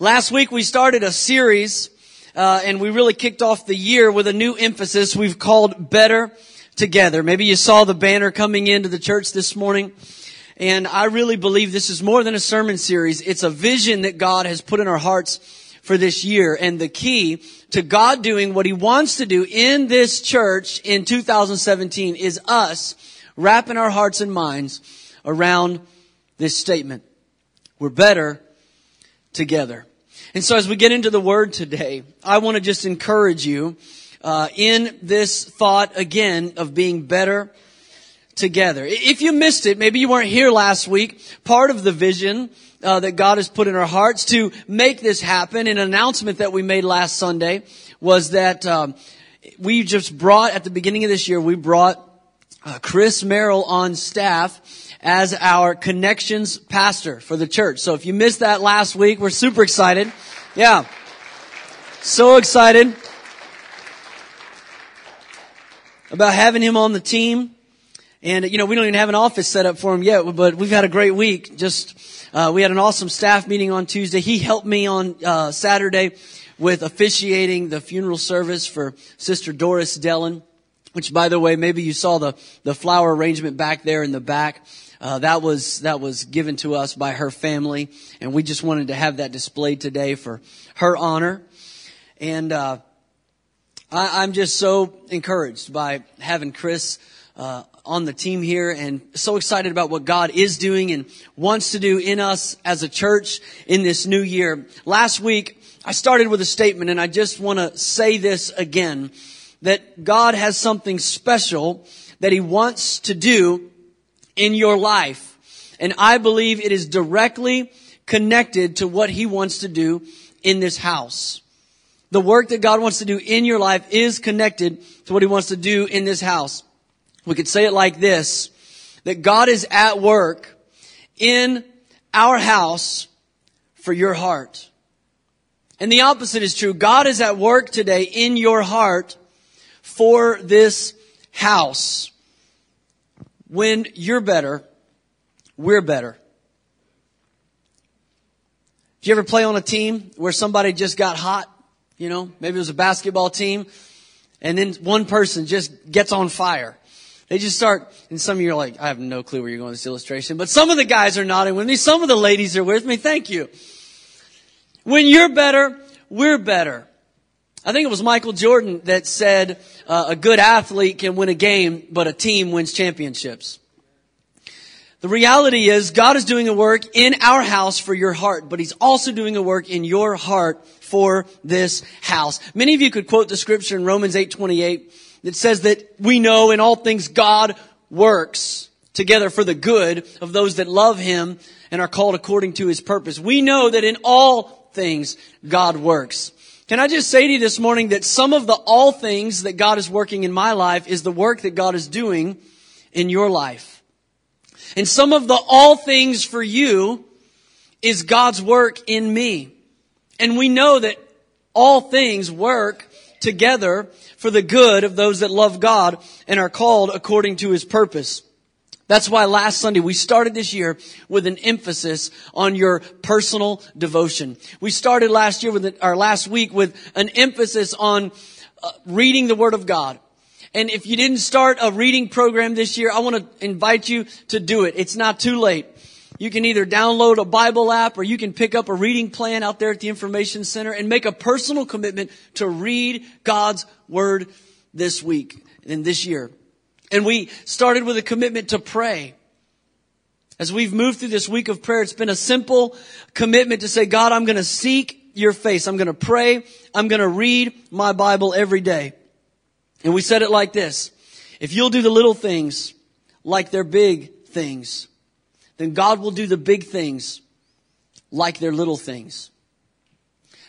Last week we started a series, uh, and we really kicked off the year with a new emphasis we've called Better Together. Maybe you saw the banner coming into the church this morning. And I really believe this is more than a sermon series. It's a vision that God has put in our hearts for this year. And the key to God doing what He wants to do in this church in 2017 is us wrapping our hearts and minds around this statement. We're better together. And so as we get into the word today, I want to just encourage you uh, in this thought again of being better together. If you missed it, maybe you weren't here last week, part of the vision uh, that God has put in our hearts to make this happen, an announcement that we made last Sunday was that um, we just brought, at the beginning of this year, we brought uh, Chris Merrill on staff as our connections pastor for the church. So if you missed that last week, we're super excited. Yeah. So excited about having him on the team. And, you know, we don't even have an office set up for him yet, but we've had a great week. Just, uh, we had an awesome staff meeting on Tuesday. He helped me on, uh, Saturday with officiating the funeral service for Sister Doris Dellen, which by the way, maybe you saw the, the flower arrangement back there in the back. Uh, that was that was given to us by her family, and we just wanted to have that displayed today for her honor. And uh, I, am just so encouraged by having Chris uh, on the team here, and so excited about what God is doing and wants to do in us as a church in this new year. Last week, I started with a statement, and I just want to say this again: that God has something special that He wants to do in your life. And I believe it is directly connected to what He wants to do in this house. The work that God wants to do in your life is connected to what He wants to do in this house. We could say it like this, that God is at work in our house for your heart. And the opposite is true. God is at work today in your heart for this house when you're better, we're better. Did you ever play on a team where somebody just got hot? You know, maybe it was a basketball team and then one person just gets on fire. They just start, and some of you are like, I have no clue where you're going with this illustration, but some of the guys are nodding with me. Some of the ladies are with me. Thank you. When you're better, we're better. I think it was Michael Jordan that said uh, a good athlete can win a game, but a team wins championships. The reality is God is doing a work in our house for your heart, but He's also doing a work in your heart for this house. Many of you could quote the scripture in Romans 8:28 that says that we know in all things God works together for the good of those that love Him and are called according to His purpose. We know that in all things God works. Can I just say to you this morning that some of the all things that God is working in my life is the work that God is doing in your life. And some of the all things for you is God's work in me. And we know that all things work together for the good of those that love God and are called according to his purpose. That's why last Sunday we started this year with an emphasis on your personal devotion. We started last year with, our last week with an emphasis on uh, reading the Word of God. And if you didn't start a reading program this year, I want to invite you to do it. It's not too late. You can either download a Bible app or you can pick up a reading plan out there at the information center and make a personal commitment to read God's Word this week and this year. And we started with a commitment to pray. As we've moved through this week of prayer, it's been a simple commitment to say, God, I'm going to seek your face. I'm going to pray. I'm going to read my Bible every day. And we said it like this. If you'll do the little things like they're big things, then God will do the big things like they're little things.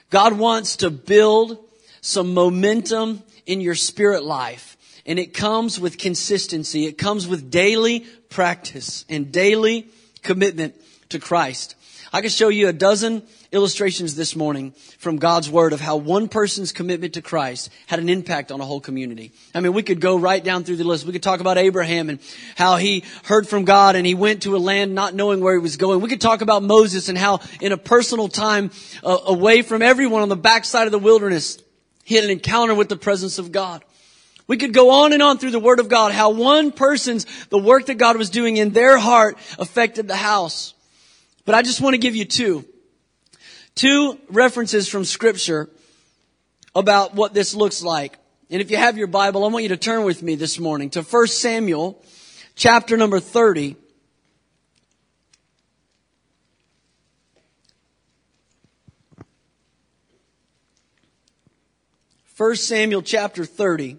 God wants to build some momentum in your spirit life. And it comes with consistency. It comes with daily practice and daily commitment to Christ. I could show you a dozen illustrations this morning from God's Word of how one person's commitment to Christ had an impact on a whole community. I mean, we could go right down through the list. We could talk about Abraham and how he heard from God and he went to a land not knowing where he was going. We could talk about Moses and how in a personal time uh, away from everyone on the backside of the wilderness, he had an encounter with the presence of God. We could go on and on through the Word of God, how one person's, the work that God was doing in their heart affected the house. But I just want to give you two. Two references from scripture about what this looks like. And if you have your Bible, I want you to turn with me this morning to 1 Samuel chapter number 30. First Samuel chapter 30.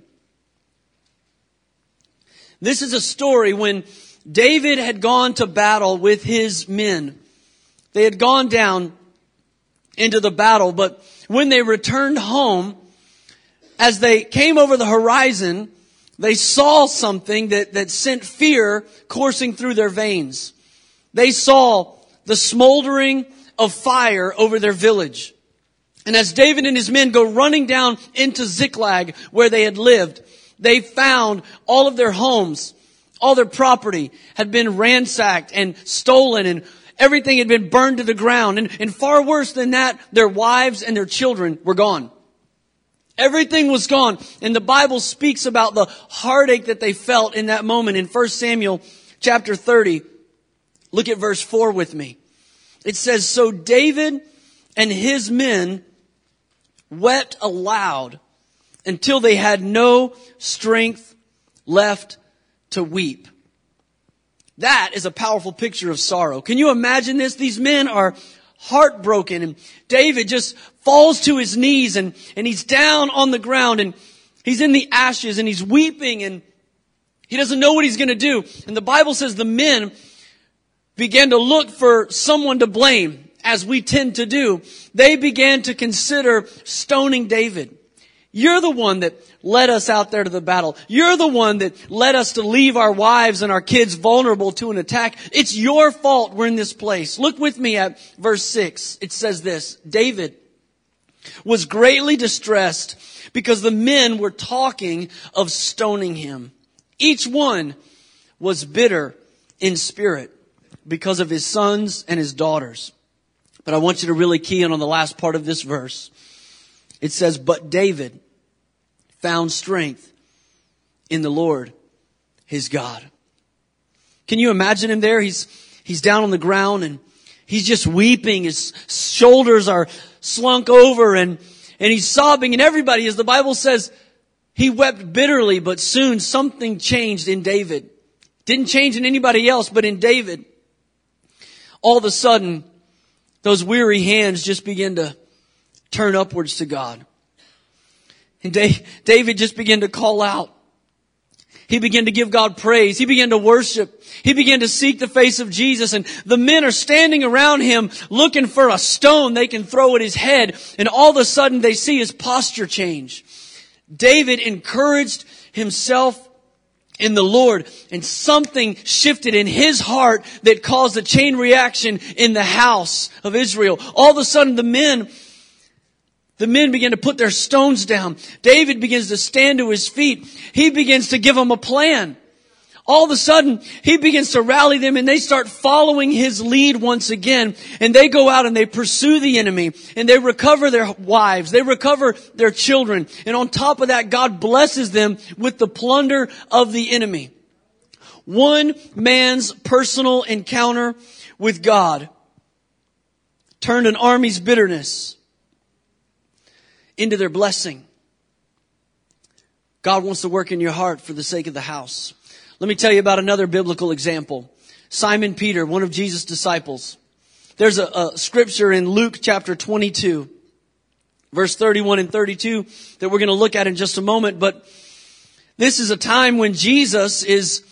This is a story when David had gone to battle with his men. They had gone down into the battle, but when they returned home, as they came over the horizon, they saw something that, that sent fear coursing through their veins. They saw the smoldering of fire over their village. And as David and his men go running down into Ziklag where they had lived, they found all of their homes, all their property had been ransacked and stolen and Everything had been burned to the ground. And, and far worse than that, their wives and their children were gone. Everything was gone. And the Bible speaks about the heartache that they felt in that moment in 1 Samuel chapter 30. Look at verse 4 with me. It says, So David and his men wept aloud until they had no strength left to weep. That is a powerful picture of sorrow. Can you imagine this? These men are heartbroken and David just falls to his knees and, and he's down on the ground and he's in the ashes and he's weeping and he doesn't know what he's going to do. And the Bible says the men began to look for someone to blame as we tend to do. They began to consider stoning David. You're the one that led us out there to the battle. You're the one that led us to leave our wives and our kids vulnerable to an attack. It's your fault we're in this place. Look with me at verse 6. It says this, David was greatly distressed because the men were talking of stoning him. Each one was bitter in spirit because of his sons and his daughters. But I want you to really key in on the last part of this verse. It says, but David found strength in the Lord, his God. Can you imagine him there? He's, he's down on the ground and he's just weeping. His shoulders are slunk over and, and he's sobbing and everybody, as the Bible says, he wept bitterly, but soon something changed in David. Didn't change in anybody else, but in David. All of a sudden, those weary hands just begin to turn upwards to God. And David just began to call out. He began to give God praise. He began to worship. He began to seek the face of Jesus and the men are standing around him looking for a stone they can throw at his head. And all of a sudden they see his posture change. David encouraged himself in the Lord and something shifted in his heart that caused a chain reaction in the house of Israel. All of a sudden the men the men begin to put their stones down. David begins to stand to his feet. He begins to give them a plan. All of a sudden, he begins to rally them and they start following his lead once again. And they go out and they pursue the enemy and they recover their wives. They recover their children. And on top of that, God blesses them with the plunder of the enemy. One man's personal encounter with God turned an army's bitterness into their blessing. God wants to work in your heart for the sake of the house. Let me tell you about another biblical example. Simon Peter, one of Jesus' disciples. There's a, a scripture in Luke chapter 22, verse 31 and 32 that we're going to look at in just a moment, but this is a time when Jesus is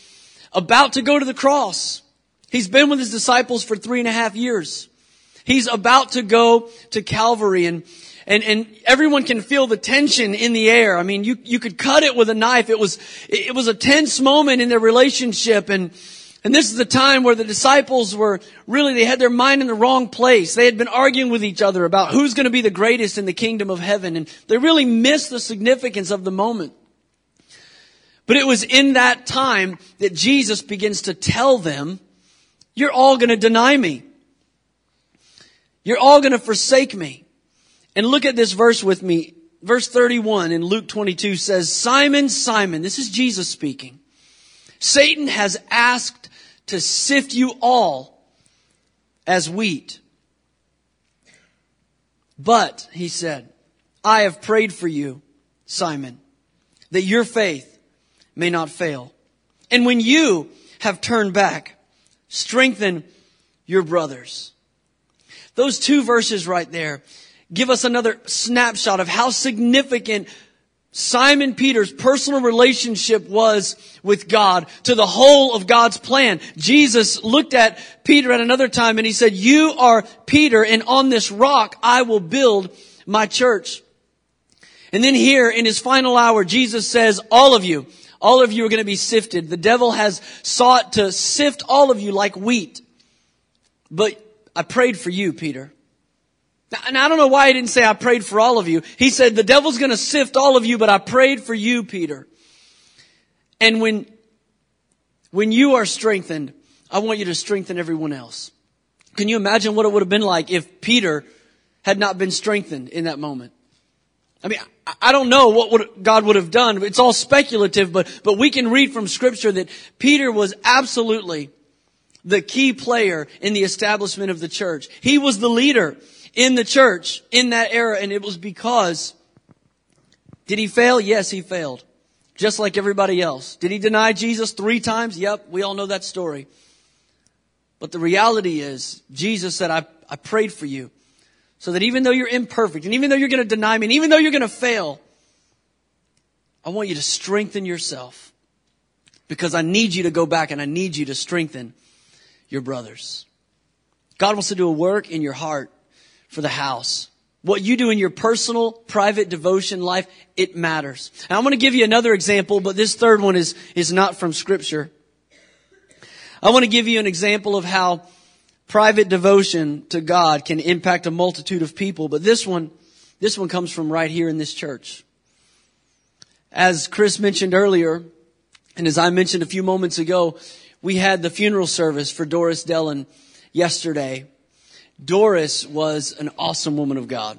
about to go to the cross. He's been with his disciples for three and a half years. He's about to go to Calvary and and, and everyone can feel the tension in the air. I mean, you, you could cut it with a knife. It was, it was a tense moment in their relationship and And this is the time where the disciples were really, they had their mind in the wrong place. They had been arguing with each other about who's going to be the greatest in the kingdom of heaven. And they really missed the significance of the moment. But it was in that time that Jesus begins to tell them, you're all going to deny me. You're all going to forsake me. And look at this verse with me. Verse 31 in Luke 22 says, Simon, Simon, this is Jesus speaking. Satan has asked to sift you all as wheat. But, he said, I have prayed for you, Simon, that your faith may not fail. And when you have turned back, strengthen your brothers. Those two verses right there give us another snapshot of how significant Simon Peter's personal relationship was with God to the whole of God's plan. Jesus looked at Peter at another time and he said, you are Peter and on this rock I will build my church. And then here in his final hour, Jesus says, all of you, all of you are going to be sifted. The devil has sought to sift all of you like wheat. But I prayed for you, Peter. And I don't know why he didn't say I prayed for all of you. He said the devil's going to sift all of you, but I prayed for you, Peter. And when, when you are strengthened, I want you to strengthen everyone else. Can you imagine what it would have been like if Peter had not been strengthened in that moment? I mean, I don't know what God would have done. It's all speculative, but, but we can read from scripture that Peter was absolutely the key player in the establishment of the church. He was the leader in the church in that era, and it was because did he fail? Yes, he failed. Just like everybody else. Did he deny Jesus three times? Yep, we all know that story. But the reality is, Jesus said, I, I prayed for you so that even though you're imperfect and even though you're going to deny me and even though you're going to fail, I want you to strengthen yourself because I need you to go back and I need you to strengthen your brothers. God wants to do a work in your heart for the house. What you do in your personal, private devotion life, it matters. And I'm going to give you another example, but this third one is, is not from scripture. I want to give you an example of how private devotion to God can impact a multitude of people, but this one, this one comes from right here in this church. As Chris mentioned earlier, and as I mentioned a few moments ago, we had the funeral service for Doris Dellen yesterday. Doris was an awesome woman of God.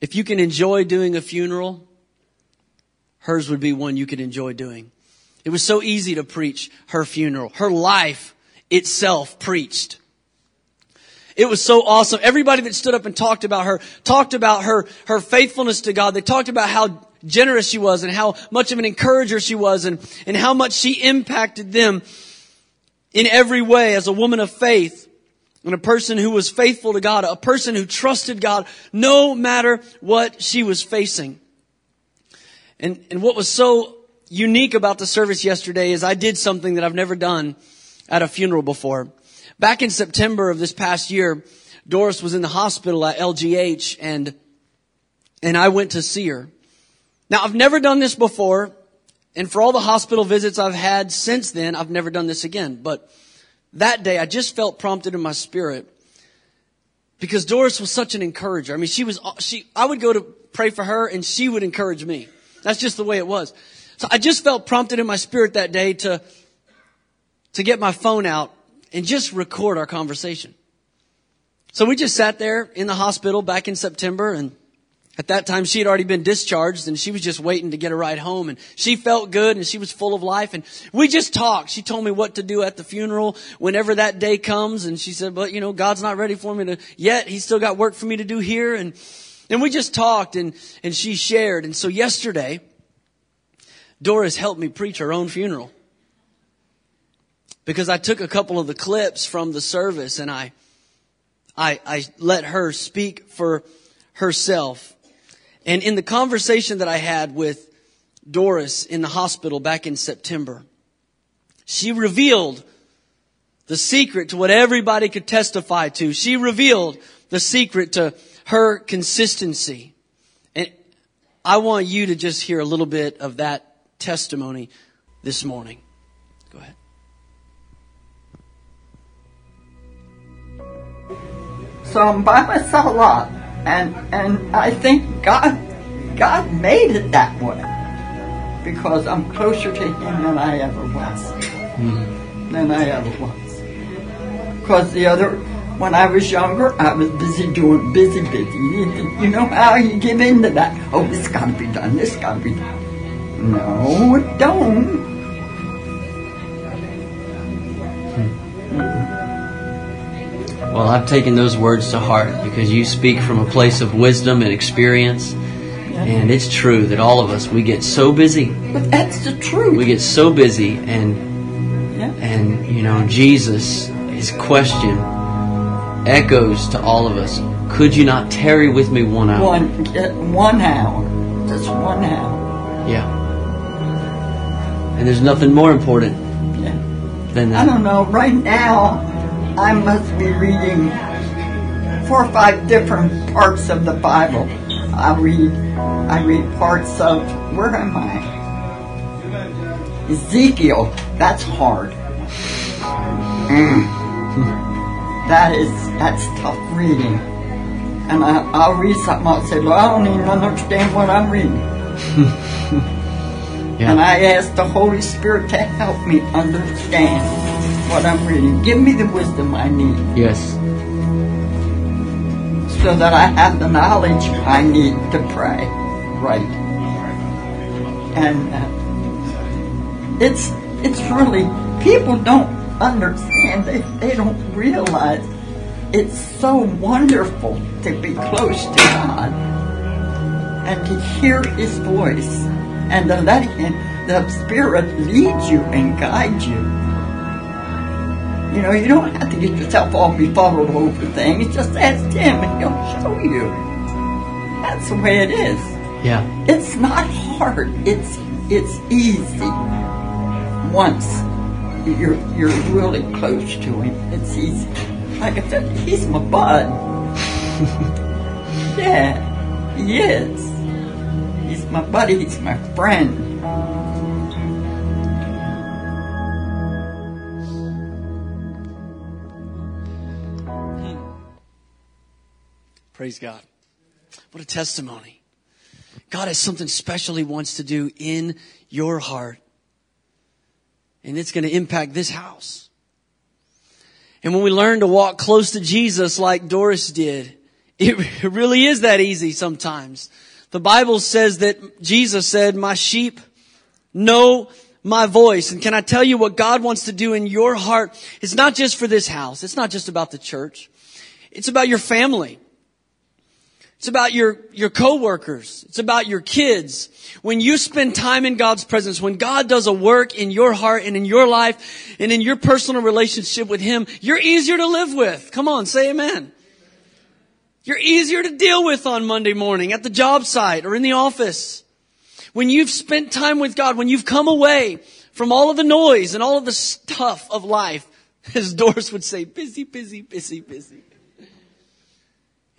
If you can enjoy doing a funeral, hers would be one you could enjoy doing. It was so easy to preach her funeral. Her life itself preached. It was so awesome. Everybody that stood up and talked about her, talked about her, her faithfulness to God. They talked about how generous she was and how much of an encourager she was and, and how much she impacted them in every way as a woman of faith and a person who was faithful to God, a person who trusted God no matter what she was facing. And, and what was so unique about the service yesterday is I did something that I've never done at a funeral before. Back in September of this past year, Doris was in the hospital at LGH and, and I went to see her. Now I've never done this before. And for all the hospital visits I've had since then, I've never done this again. But that day, I just felt prompted in my spirit because Doris was such an encourager. I mean, she was, she, I would go to pray for her and she would encourage me. That's just the way it was. So I just felt prompted in my spirit that day to, to get my phone out and just record our conversation. So we just sat there in the hospital back in September and at that time, she had already been discharged and she was just waiting to get a ride home and she felt good and she was full of life and we just talked. She told me what to do at the funeral whenever that day comes and she said, but you know, God's not ready for me to yet. He's still got work for me to do here and, and we just talked and, and she shared. And so yesterday, Doris helped me preach her own funeral because I took a couple of the clips from the service and I, I, I let her speak for herself. And in the conversation that I had with Doris in the hospital back in September, she revealed the secret to what everybody could testify to. She revealed the secret to her consistency. And I want you to just hear a little bit of that testimony this morning. Go ahead. So I'm by myself a lot, and and I think God God made it that way because I'm closer to Him than I ever was, hmm. than I ever was. Because the other, when I was younger, I was busy doing busy, busy. You, you know how you give in to that? Oh, this got to be done. This got to be done. No, it don't. Well, I've taken those words to heart because you speak from a place of wisdom and experience. And it's true that all of us, we get so busy. But that's the truth. We get so busy and yeah. and you know, Jesus, his question echoes to all of us. Could you not tarry with me one hour? One, uh, one hour. Just one hour. Yeah. And there's nothing more important Yeah. than that. I don't know. Right now, I must be reading four or five different parts of the Bible. I read, I read parts of where am I? Ezekiel. That's hard. Mm. That is that's tough reading. And I, I'll read something. I'll say, "Well, I don't even understand what I'm reading." Yeah. And I ask the Holy Spirit to help me understand what I'm reading. Give me the wisdom I need Yes. so that I have the knowledge I need to pray right. And uh, it's it's really people don't understand. They they don't realize it's so wonderful to be close to God and to hear His voice and to let Him, the Spirit lead you and guide you. You know, you don't have to get yourself all befuddled over things. Just ask Him and He'll show you. That's the way it is. Yeah. It's not hard. It's it's easy. Once you're you're really close to him, it's easy. Like I said, he's my bud. yeah, he is. He's my buddy. He's my friend. Praise God. What a testimony. God has something special He wants to do in your heart. And it's going to impact this house. And when we learn to walk close to Jesus like Doris did, it really is that easy sometimes. The Bible says that Jesus said, my sheep know my voice. And can I tell you what God wants to do in your heart? It's not just for this house. It's not just about the church. It's about your family. It's about your, your coworkers. It's about your kids. When you spend time in God's presence, when God does a work in your heart and in your life and in your personal relationship with Him, you're easier to live with. Come on, say amen. You're easier to deal with on Monday morning at the job site or in the office. When you've spent time with God, when you've come away from all of the noise and all of the stuff of life, as Doris would say, busy, busy, busy, busy.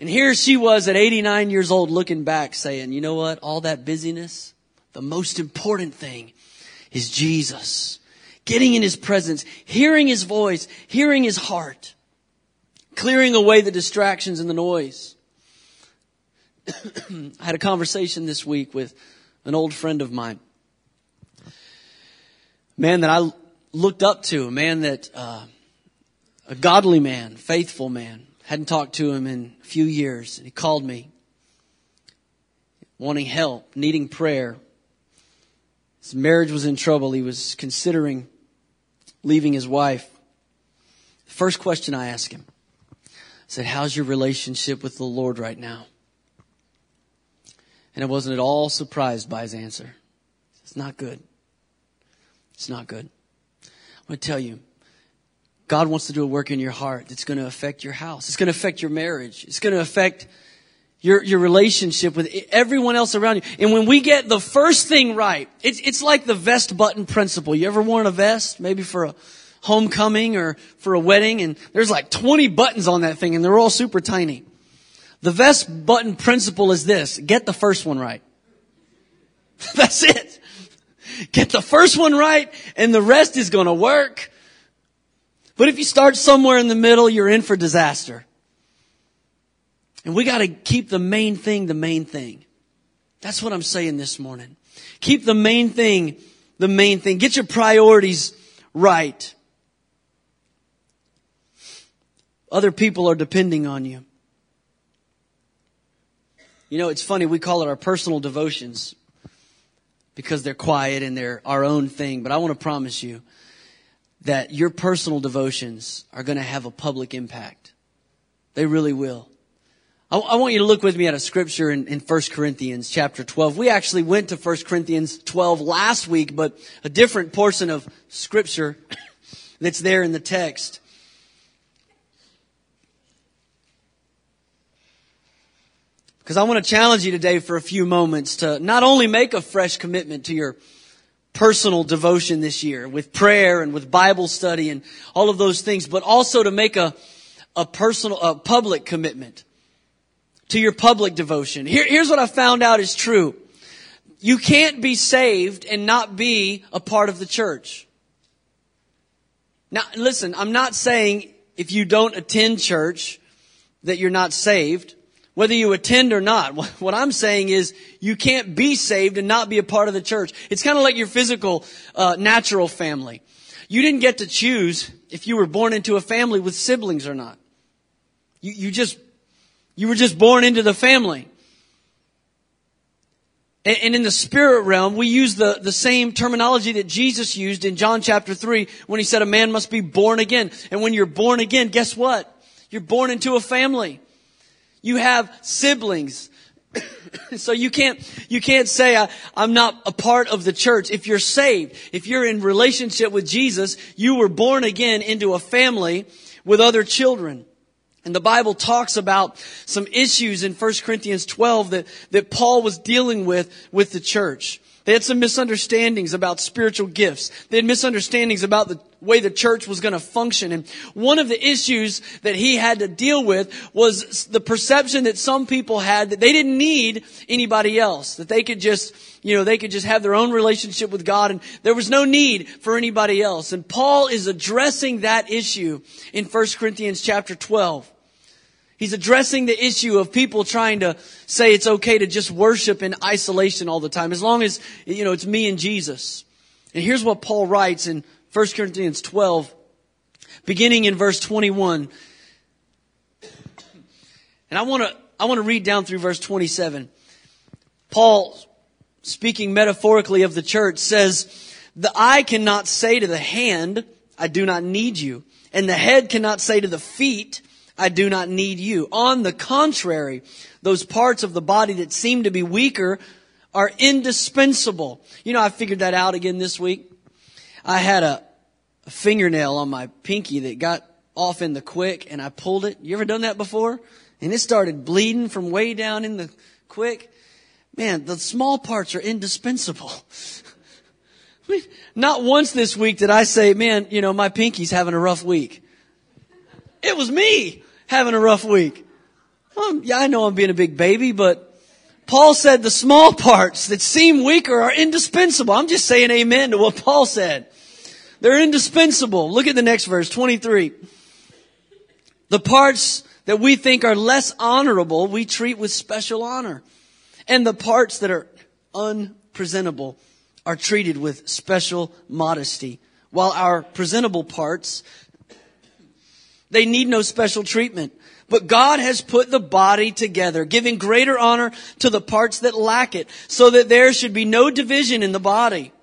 And here she was at 89 years old looking back saying, you know what? All that busyness, the most important thing is Jesus. Getting in His presence, hearing His voice, hearing His heart, clearing away the distractions and the noise. I had a conversation this week with an old friend of mine. Man that I looked up to, a man that, uh, a godly man, faithful man. Hadn't talked to him in few years. And he called me, wanting help, needing prayer. His marriage was in trouble. He was considering leaving his wife. The first question I asked him, I said, how's your relationship with the Lord right now? And I wasn't at all surprised by his answer. It's not good. It's not good. I'm going to tell you, God wants to do a work in your heart that's going to affect your house. It's going to affect your marriage. It's going to affect your, your relationship with everyone else around you. And when we get the first thing right, it's, it's like the vest button principle. You ever worn a vest? Maybe for a homecoming or for a wedding and there's like 20 buttons on that thing and they're all super tiny. The vest button principle is this. Get the first one right. That's it. Get the first one right and the rest is going to work. But if you start somewhere in the middle, you're in for disaster. And we got to keep the main thing the main thing. That's what I'm saying this morning. Keep the main thing the main thing. Get your priorities right. Other people are depending on you. You know, it's funny, we call it our personal devotions because they're quiet and they're our own thing, but I want to promise you that your personal devotions are going to have a public impact. They really will. I, I want you to look with me at a scripture in, in 1 Corinthians chapter 12. We actually went to 1 Corinthians 12 last week, but a different portion of scripture that's there in the text. Because I want to challenge you today for a few moments to not only make a fresh commitment to your personal devotion this year with prayer and with Bible study and all of those things, but also to make a, a personal, a public commitment to your public devotion. Here, here's what I found out is true. You can't be saved and not be a part of the church. Now, listen, I'm not saying if you don't attend church that you're not saved, whether you attend or not. What I'm saying is you can't be saved and not be a part of the church. It's kind of like your physical, uh, natural family. You didn't get to choose if you were born into a family with siblings or not. You, you just you were just born into the family. And in the spirit realm, we use the, the same terminology that Jesus used in John chapter 3 when he said a man must be born again. And when you're born again, guess what? You're born into a family. You have siblings. so you can't, you can't say I, I'm not a part of the church. If you're saved, if you're in relationship with Jesus, you were born again into a family with other children. And the Bible talks about some issues in 1 Corinthians 12 that, that Paul was dealing with with the church. They had some misunderstandings about spiritual gifts. They had misunderstandings about the way the church was going to function. And one of the issues that he had to deal with was the perception that some people had that they didn't need anybody else. That they could just, you know, they could just have their own relationship with God and there was no need for anybody else. And Paul is addressing that issue in 1 Corinthians chapter 12. He's addressing the issue of people trying to say it's okay to just worship in isolation all the time, as long as, you know, it's me and Jesus. And here's what Paul writes in 1 Corinthians 12, beginning in verse 21. And I want to, I want to read down through verse 27. Paul, speaking metaphorically of the church, says, the eye cannot say to the hand, I do not need you. And the head cannot say to the feet, I do not need you. On the contrary, those parts of the body that seem to be weaker are indispensable. You know, I figured that out again this week. I had a, fingernail on my pinky that got off in the quick and I pulled it. You ever done that before? And it started bleeding from way down in the quick. Man, the small parts are indispensable. Not once this week did I say, man, you know, my pinky's having a rough week. It was me having a rough week. Um, yeah, I know I'm being a big baby, but Paul said the small parts that seem weaker are indispensable. I'm just saying amen to what Paul said. They're indispensable. Look at the next verse, 23. The parts that we think are less honorable, we treat with special honor. And the parts that are unpresentable are treated with special modesty. While our presentable parts they need no special treatment. But God has put the body together, giving greater honor to the parts that lack it, so that there should be no division in the body,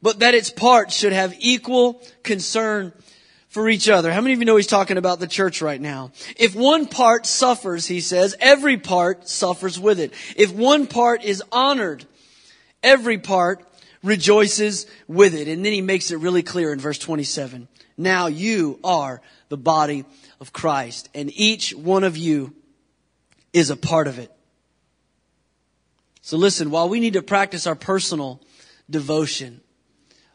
but that its parts should have equal concern for each other. How many of you know he's talking about the church right now? If one part suffers, he says, every part suffers with it. If one part is honored, every part rejoices with it. And then he makes it really clear in verse 27. Now you are the body of Christ, and each one of you is a part of it. So listen, while we need to practice our personal devotion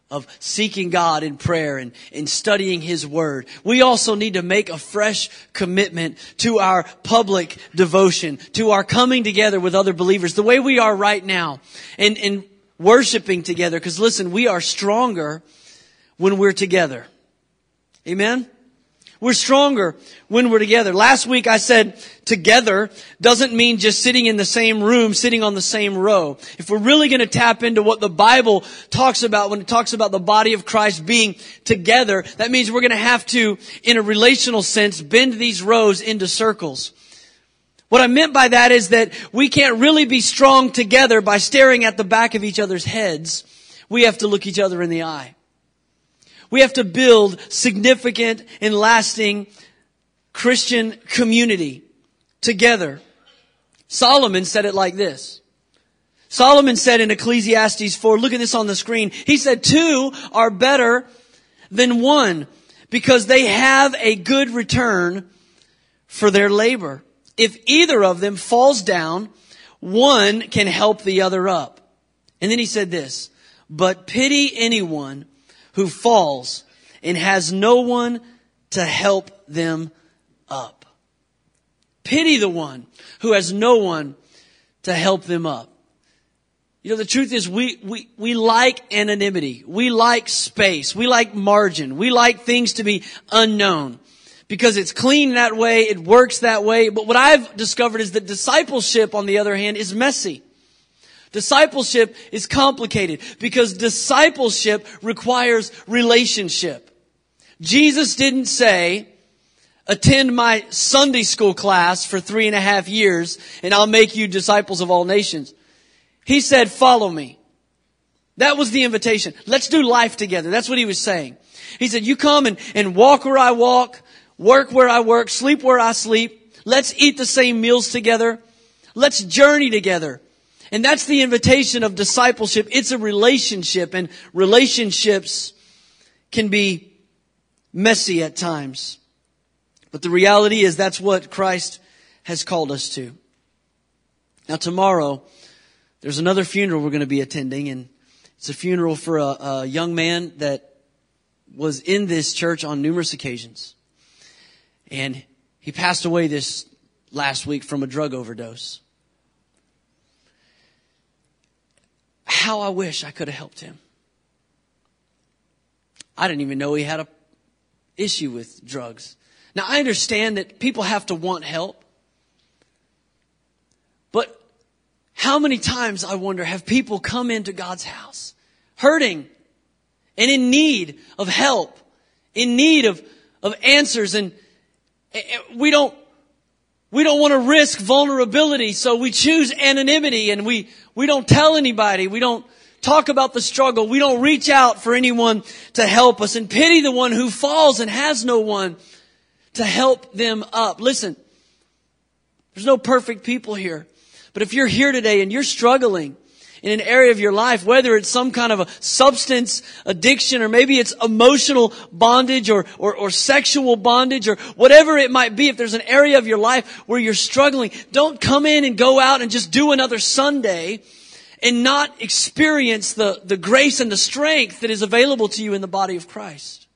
of seeking God in prayer and, and studying His Word, we also need to make a fresh commitment to our public devotion, to our coming together with other believers, the way we are right now. And, and worshiping together. Because listen, we are stronger when we're together. Amen? We're stronger when we're together. Last week I said together doesn't mean just sitting in the same room, sitting on the same row. If we're really going to tap into what the Bible talks about when it talks about the body of Christ being together, that means we're going to have to, in a relational sense, bend these rows into circles. What I meant by that is that we can't really be strong together by staring at the back of each other's heads. We have to look each other in the eye. We have to build significant and lasting Christian community together. Solomon said it like this. Solomon said in Ecclesiastes 4, look at this on the screen. He said, two are better than one because they have a good return for their labor. If either of them falls down, one can help the other up. And then he said this, but pity anyone who falls and has no one to help them up. Pity the one who has no one to help them up. You know, the truth is we, we, we like anonymity. We like space. We like margin. We like things to be unknown because it's clean that way. It works that way. But what I've discovered is that discipleship, on the other hand, is messy. Discipleship is complicated because discipleship requires relationship. Jesus didn't say, attend my Sunday school class for three and a half years and I'll make you disciples of all nations. He said, follow me. That was the invitation. Let's do life together. That's what he was saying. He said, you come and, and walk where I walk, work where I work, sleep where I sleep. Let's eat the same meals together. Let's journey together. And that's the invitation of discipleship. It's a relationship and relationships can be messy at times. But the reality is that's what Christ has called us to. Now tomorrow, there's another funeral we're going to be attending and it's a funeral for a, a young man that was in this church on numerous occasions. And he passed away this last week from a drug overdose. How I wish I could have helped him. I didn't even know he had a issue with drugs. Now I understand that people have to want help. But how many times I wonder have people come into God's house hurting and in need of help, in need of, of answers and we don't we don't want to risk vulnerability, so we choose anonymity and we, we don't tell anybody. We don't talk about the struggle. We don't reach out for anyone to help us and pity the one who falls and has no one to help them up. Listen, there's no perfect people here. But if you're here today and you're struggling, in an area of your life, whether it's some kind of a substance addiction or maybe it's emotional bondage or, or, or sexual bondage or whatever it might be, if there's an area of your life where you're struggling, don't come in and go out and just do another Sunday and not experience the, the grace and the strength that is available to you in the body of Christ.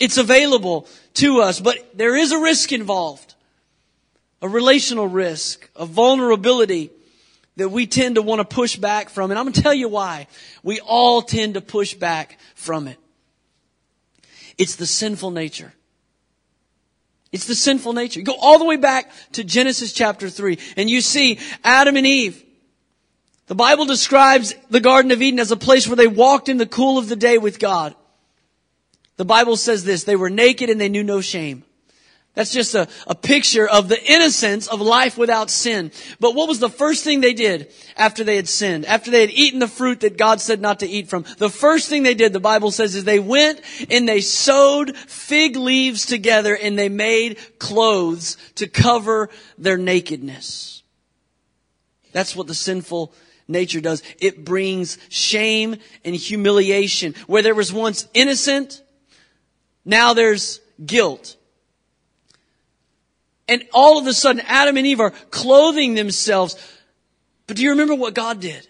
It's available to us, but there is a risk involved. A relational risk, a vulnerability, that we tend to want to push back from. And I'm going to tell you why. We all tend to push back from it. It's the sinful nature. It's the sinful nature. Go all the way back to Genesis chapter 3 and you see Adam and Eve. The Bible describes the Garden of Eden as a place where they walked in the cool of the day with God. The Bible says this, they were naked and they knew no shame. That's just a, a picture of the innocence of life without sin. But what was the first thing they did after they had sinned? After they had eaten the fruit that God said not to eat from? The first thing they did, the Bible says, is they went and they sewed fig leaves together and they made clothes to cover their nakedness. That's what the sinful nature does. It brings shame and humiliation. Where there was once innocent, now there's guilt. And all of a sudden, Adam and Eve are clothing themselves. But do you remember what God did?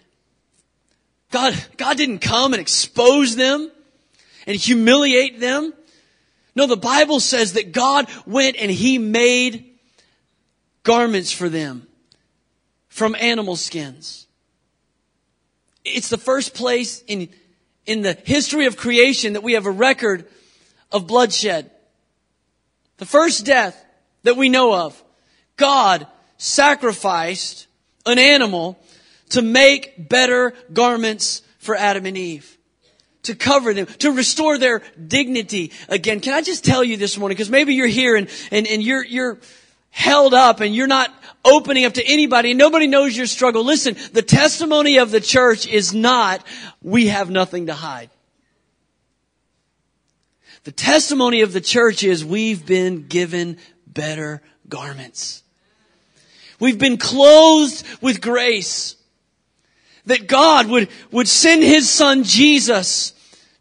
God, God didn't come and expose them and humiliate them. No, the Bible says that God went and He made garments for them from animal skins. It's the first place in, in the history of creation that we have a record of bloodshed. The first death that we know of. God sacrificed an animal to make better garments for Adam and Eve. To cover them, to restore their dignity again. Can I just tell you this morning, because maybe you're here and, and, and you're, you're held up and you're not opening up to anybody and nobody knows your struggle. Listen, the testimony of the church is not, we have nothing to hide. The testimony of the church is we've been given better garments. We've been clothed with grace. That God would, would send His Son Jesus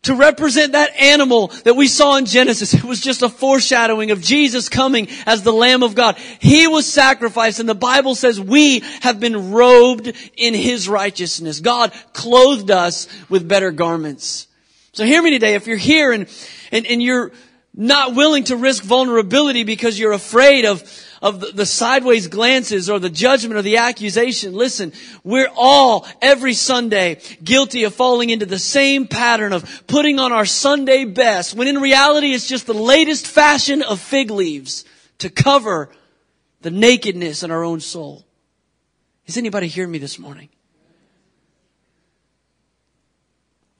to represent that animal that we saw in Genesis. It was just a foreshadowing of Jesus coming as the Lamb of God. He was sacrificed and the Bible says we have been robed in His righteousness. God clothed us with better garments. So hear me today. If you're here and, and, and you're not willing to risk vulnerability because you're afraid of, of the, the, sideways glances or the judgment or the accusation. Listen, we're all every Sunday guilty of falling into the same pattern of putting on our Sunday best when in reality it's just the latest fashion of fig leaves to cover the nakedness in our own soul. Is anybody hearing me this morning?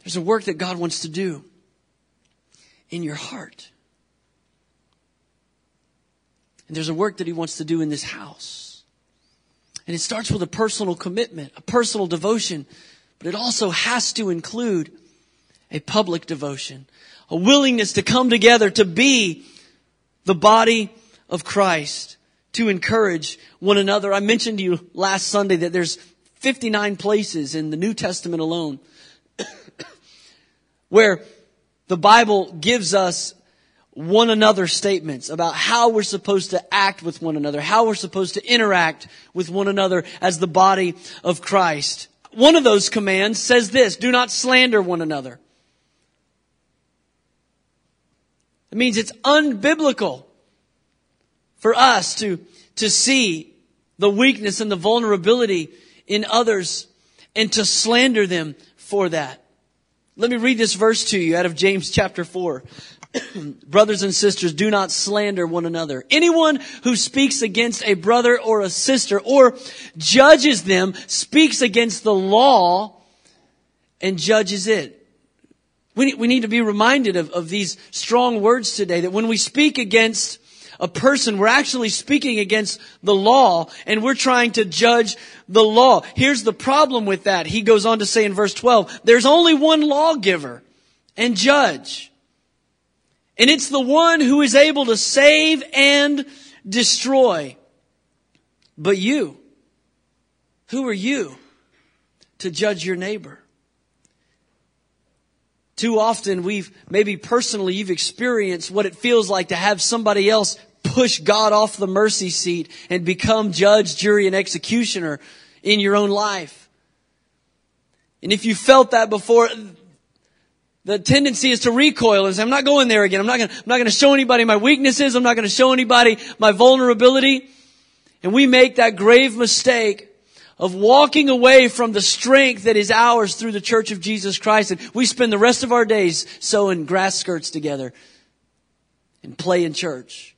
There's a work that God wants to do in your heart. And there's a work that he wants to do in this house. And it starts with a personal commitment, a personal devotion, but it also has to include a public devotion, a willingness to come together to be the body of Christ, to encourage one another. I mentioned to you last Sunday that there's 59 places in the New Testament alone where the Bible gives us one another statements about how we're supposed to act with one another, how we're supposed to interact with one another as the body of Christ. One of those commands says this, do not slander one another. It means it's unbiblical for us to, to see the weakness and the vulnerability in others and to slander them for that. Let me read this verse to you out of James chapter 4. Brothers and sisters, do not slander one another. Anyone who speaks against a brother or a sister or judges them speaks against the law and judges it. We, we need to be reminded of, of these strong words today that when we speak against a person, we're actually speaking against the law and we're trying to judge the law. Here's the problem with that. He goes on to say in verse 12, there's only one lawgiver and judge. And it's the one who is able to save and destroy. But you, who are you to judge your neighbor? Too often we've, maybe personally, you've experienced what it feels like to have somebody else push God off the mercy seat and become judge, jury, and executioner in your own life. And if you felt that before, the tendency is to recoil and say, I'm not going there again. I'm not going to, I'm not going to show anybody my weaknesses. I'm not going to show anybody my vulnerability. And we make that grave mistake of walking away from the strength that is ours through the church of Jesus Christ. And we spend the rest of our days sewing grass skirts together and play in church.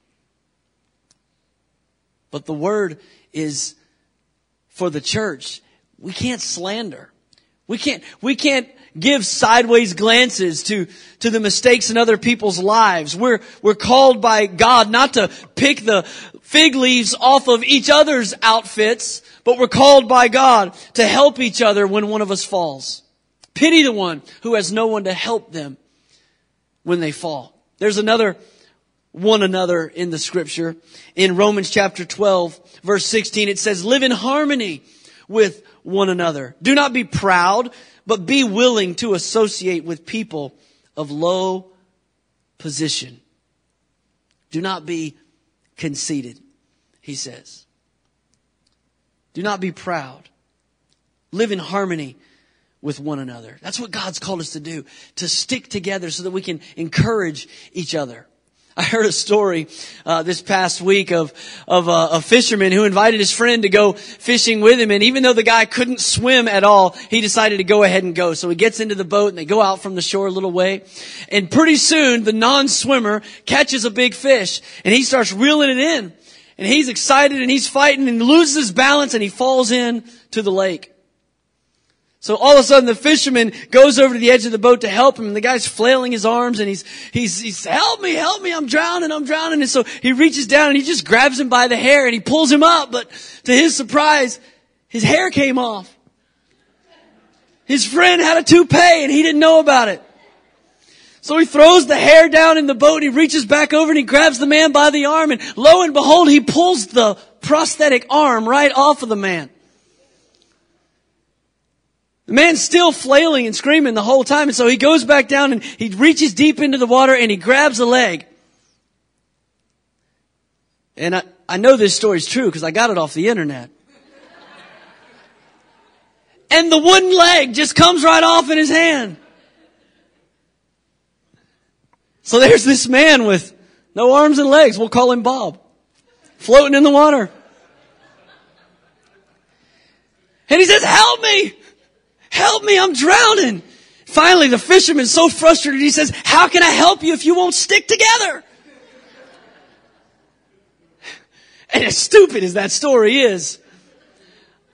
But the word is for the church. We can't slander. We can't, we can't give sideways glances to, to the mistakes in other people's lives. We're, we're called by God not to pick the fig leaves off of each other's outfits, but we're called by God to help each other when one of us falls. Pity the one who has no one to help them when they fall. There's another one another in the scripture. In Romans chapter 12, verse 16, it says, live in harmony with one another. Do not be proud, but be willing to associate with people of low position. Do not be conceited, he says. Do not be proud. Live in harmony with one another. That's what God's called us to do, to stick together so that we can encourage each other. I heard a story uh, this past week of of a fisherman who invited his friend to go fishing with him, and even though the guy couldn't swim at all, he decided to go ahead and go. So he gets into the boat, and they go out from the shore a little way, and pretty soon the non-swimmer catches a big fish, and he starts reeling it in, and he's excited and he's fighting and loses his balance, and he falls in to the lake. So all of a sudden the fisherman goes over to the edge of the boat to help him and the guy's flailing his arms and he's, he's, he's, help me, help me, I'm drowning, I'm drowning. And so he reaches down and he just grabs him by the hair and he pulls him up, but to his surprise, his hair came off. His friend had a toupee and he didn't know about it. So he throws the hair down in the boat and he reaches back over and he grabs the man by the arm and lo and behold, he pulls the prosthetic arm right off of the man. The man's still flailing and screaming the whole time. And so he goes back down and he reaches deep into the water and he grabs a leg. And I, I know this story's true because I got it off the internet. And the wooden leg just comes right off in his hand. So there's this man with no arms and legs. We'll call him Bob. Floating in the water. And he says, help me! Help me, I'm drowning. Finally, the fisherman's so frustrated, he says, how can I help you if you won't stick together? And as stupid as that story is,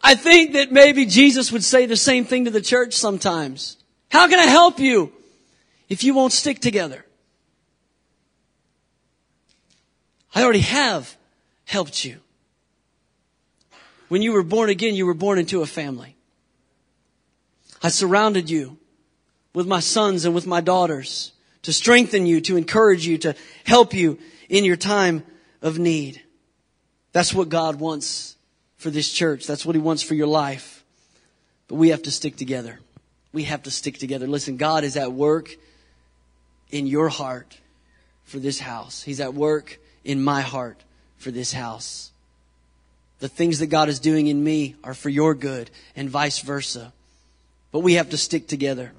I think that maybe Jesus would say the same thing to the church sometimes. How can I help you if you won't stick together? I already have helped you. When you were born again, you were born into a family. I surrounded you with my sons and with my daughters to strengthen you, to encourage you, to help you in your time of need. That's what God wants for this church. That's what He wants for your life. But we have to stick together. We have to stick together. Listen, God is at work in your heart for this house. He's at work in my heart for this house. The things that God is doing in me are for your good and vice versa. But we have to stick together.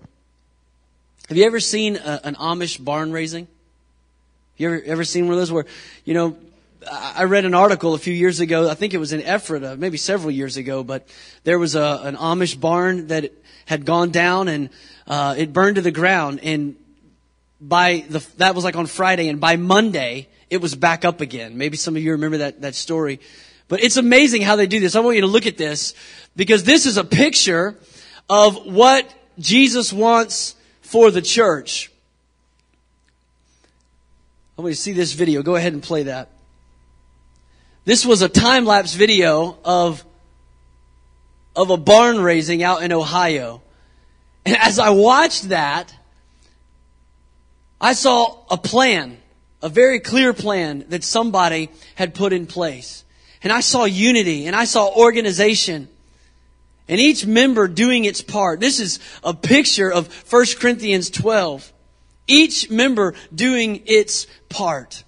Have you ever seen a, an Amish barn raising? You ever, ever seen one of those where, you know, I read an article a few years ago. I think it was in Ephrata, maybe several years ago, but there was a, an Amish barn that had gone down and uh, it burned to the ground. And by the that was like on Friday, and by Monday it was back up again. Maybe some of you remember that that story. But it's amazing how they do this. I want you to look at this because this is a picture of what Jesus wants for the church. I want you to see this video. Go ahead and play that. This was a time lapse video of, of a barn raising out in Ohio. And as I watched that, I saw a plan, a very clear plan that somebody had put in place. And I saw unity and I saw organization and each member doing its part. This is a picture of 1 Corinthians 12. Each member doing its part.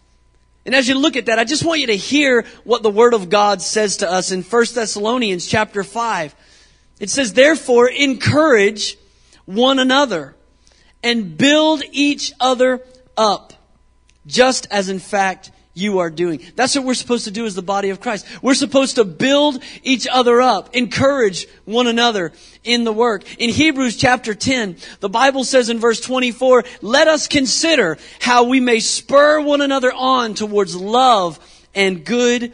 And as you look at that, I just want you to hear what the Word of God says to us in 1 Thessalonians chapter 5. It says, therefore, encourage one another and build each other up, just as in fact you are doing. That's what we're supposed to do as the body of Christ. We're supposed to build each other up, encourage one another in the work. In Hebrews chapter 10, the Bible says in verse 24, let us consider how we may spur one another on towards love and good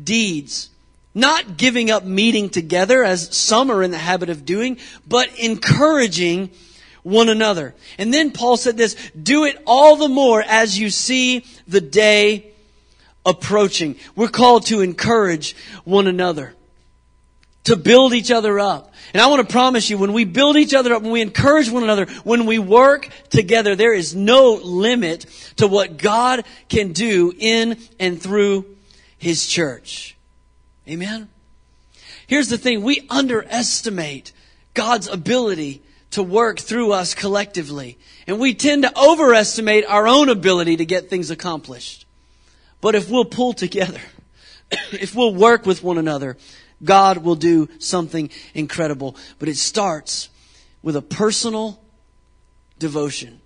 deeds. Not giving up meeting together as some are in the habit of doing, but encouraging one another. And then Paul said this, do it all the more as you see the day approaching. We're called to encourage one another, to build each other up. And I want to promise you, when we build each other up, when we encourage one another, when we work together, there is no limit to what God can do in and through His church. Amen? Here's the thing, we underestimate God's ability to work through us collectively. And we tend to overestimate our own ability to get things accomplished. But if we'll pull together, if we'll work with one another, God will do something incredible. But it starts with a personal devotion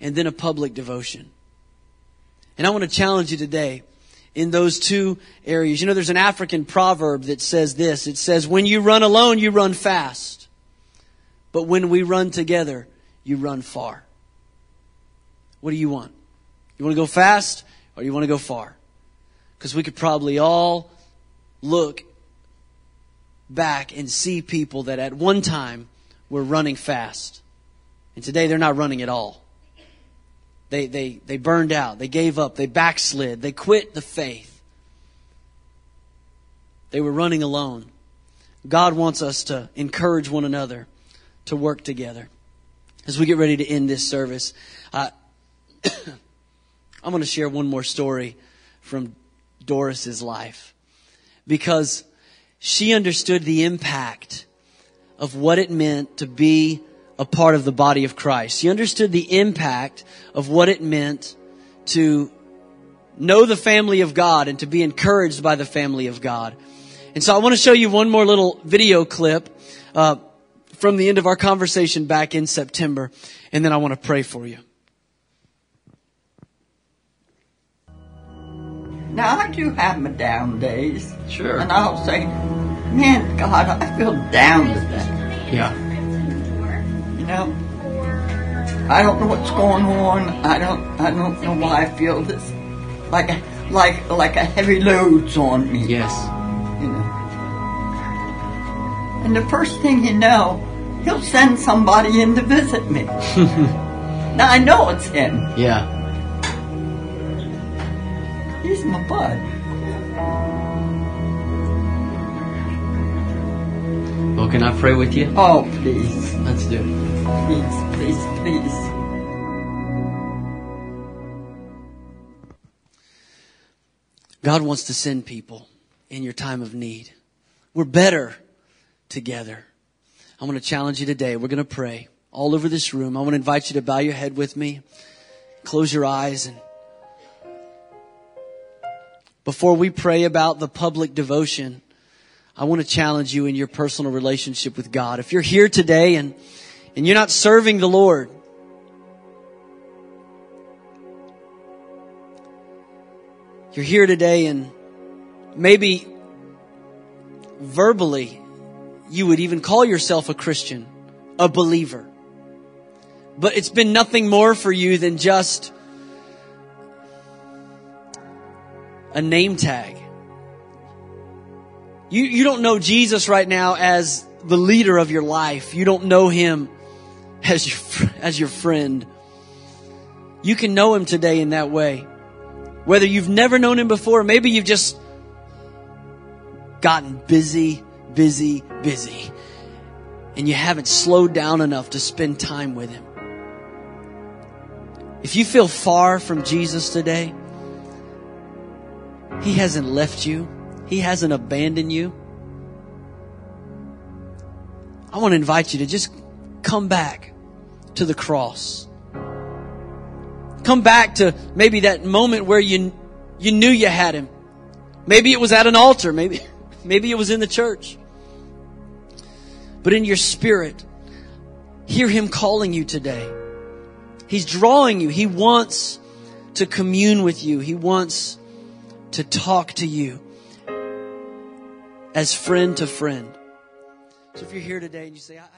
and then a public devotion. And I want to challenge you today in those two areas. You know, there's an African proverb that says this. It says, when you run alone, you run fast. But when we run together, you run far. What do you want? You want to go fast or you want to go far? Because we could probably all look back and see people that at one time were running fast. And today they're not running at all. They, they, they burned out. They gave up. They backslid. They quit the faith. They were running alone. God wants us to encourage one another to work together. As we get ready to end this service, uh, I'm going to share one more story from Doris's life because she understood the impact of what it meant to be a part of the body of Christ. She understood the impact of what it meant to know the family of God and to be encouraged by the family of God. And so I want to show you one more little video clip uh, from the end of our conversation back in September, and then I want to pray for you. Now I do have my down days. Sure. And I'll say, man, God, I feel down today. Yeah. You know, I don't know what's going on. I don't, I don't know why I feel this, like, a, like, like a heavy load's on me. Yes. You know. And the first thing you know, he'll send somebody in to visit me. now I know it's him. Yeah. My. Well, can I pray with you? Oh, please, Let's do it. please, please, please. God wants to send people in your time of need. We're better together. I want to challenge you today. We're going to pray all over this room. I want to invite you to bow your head with me, close your eyes, and before we pray about the public devotion, I want to challenge you in your personal relationship with God. If you're here today and, and you're not serving the Lord, you're here today and maybe verbally you would even call yourself a Christian, a believer. But it's been nothing more for you than just a name tag. You, you don't know Jesus right now as the leader of your life. You don't know him as your, as your friend. You can know him today in that way. Whether you've never known him before, maybe you've just gotten busy, busy, busy, and you haven't slowed down enough to spend time with him. If you feel far from Jesus today, he hasn't left you. He hasn't abandoned you. I want to invite you to just come back to the cross. Come back to maybe that moment where you, you knew you had him. Maybe it was at an altar. Maybe, maybe it was in the church. But in your spirit, hear him calling you today. He's drawing you. He wants to commune with you. He wants to talk to you as friend to friend. So if you're here today and you say, I,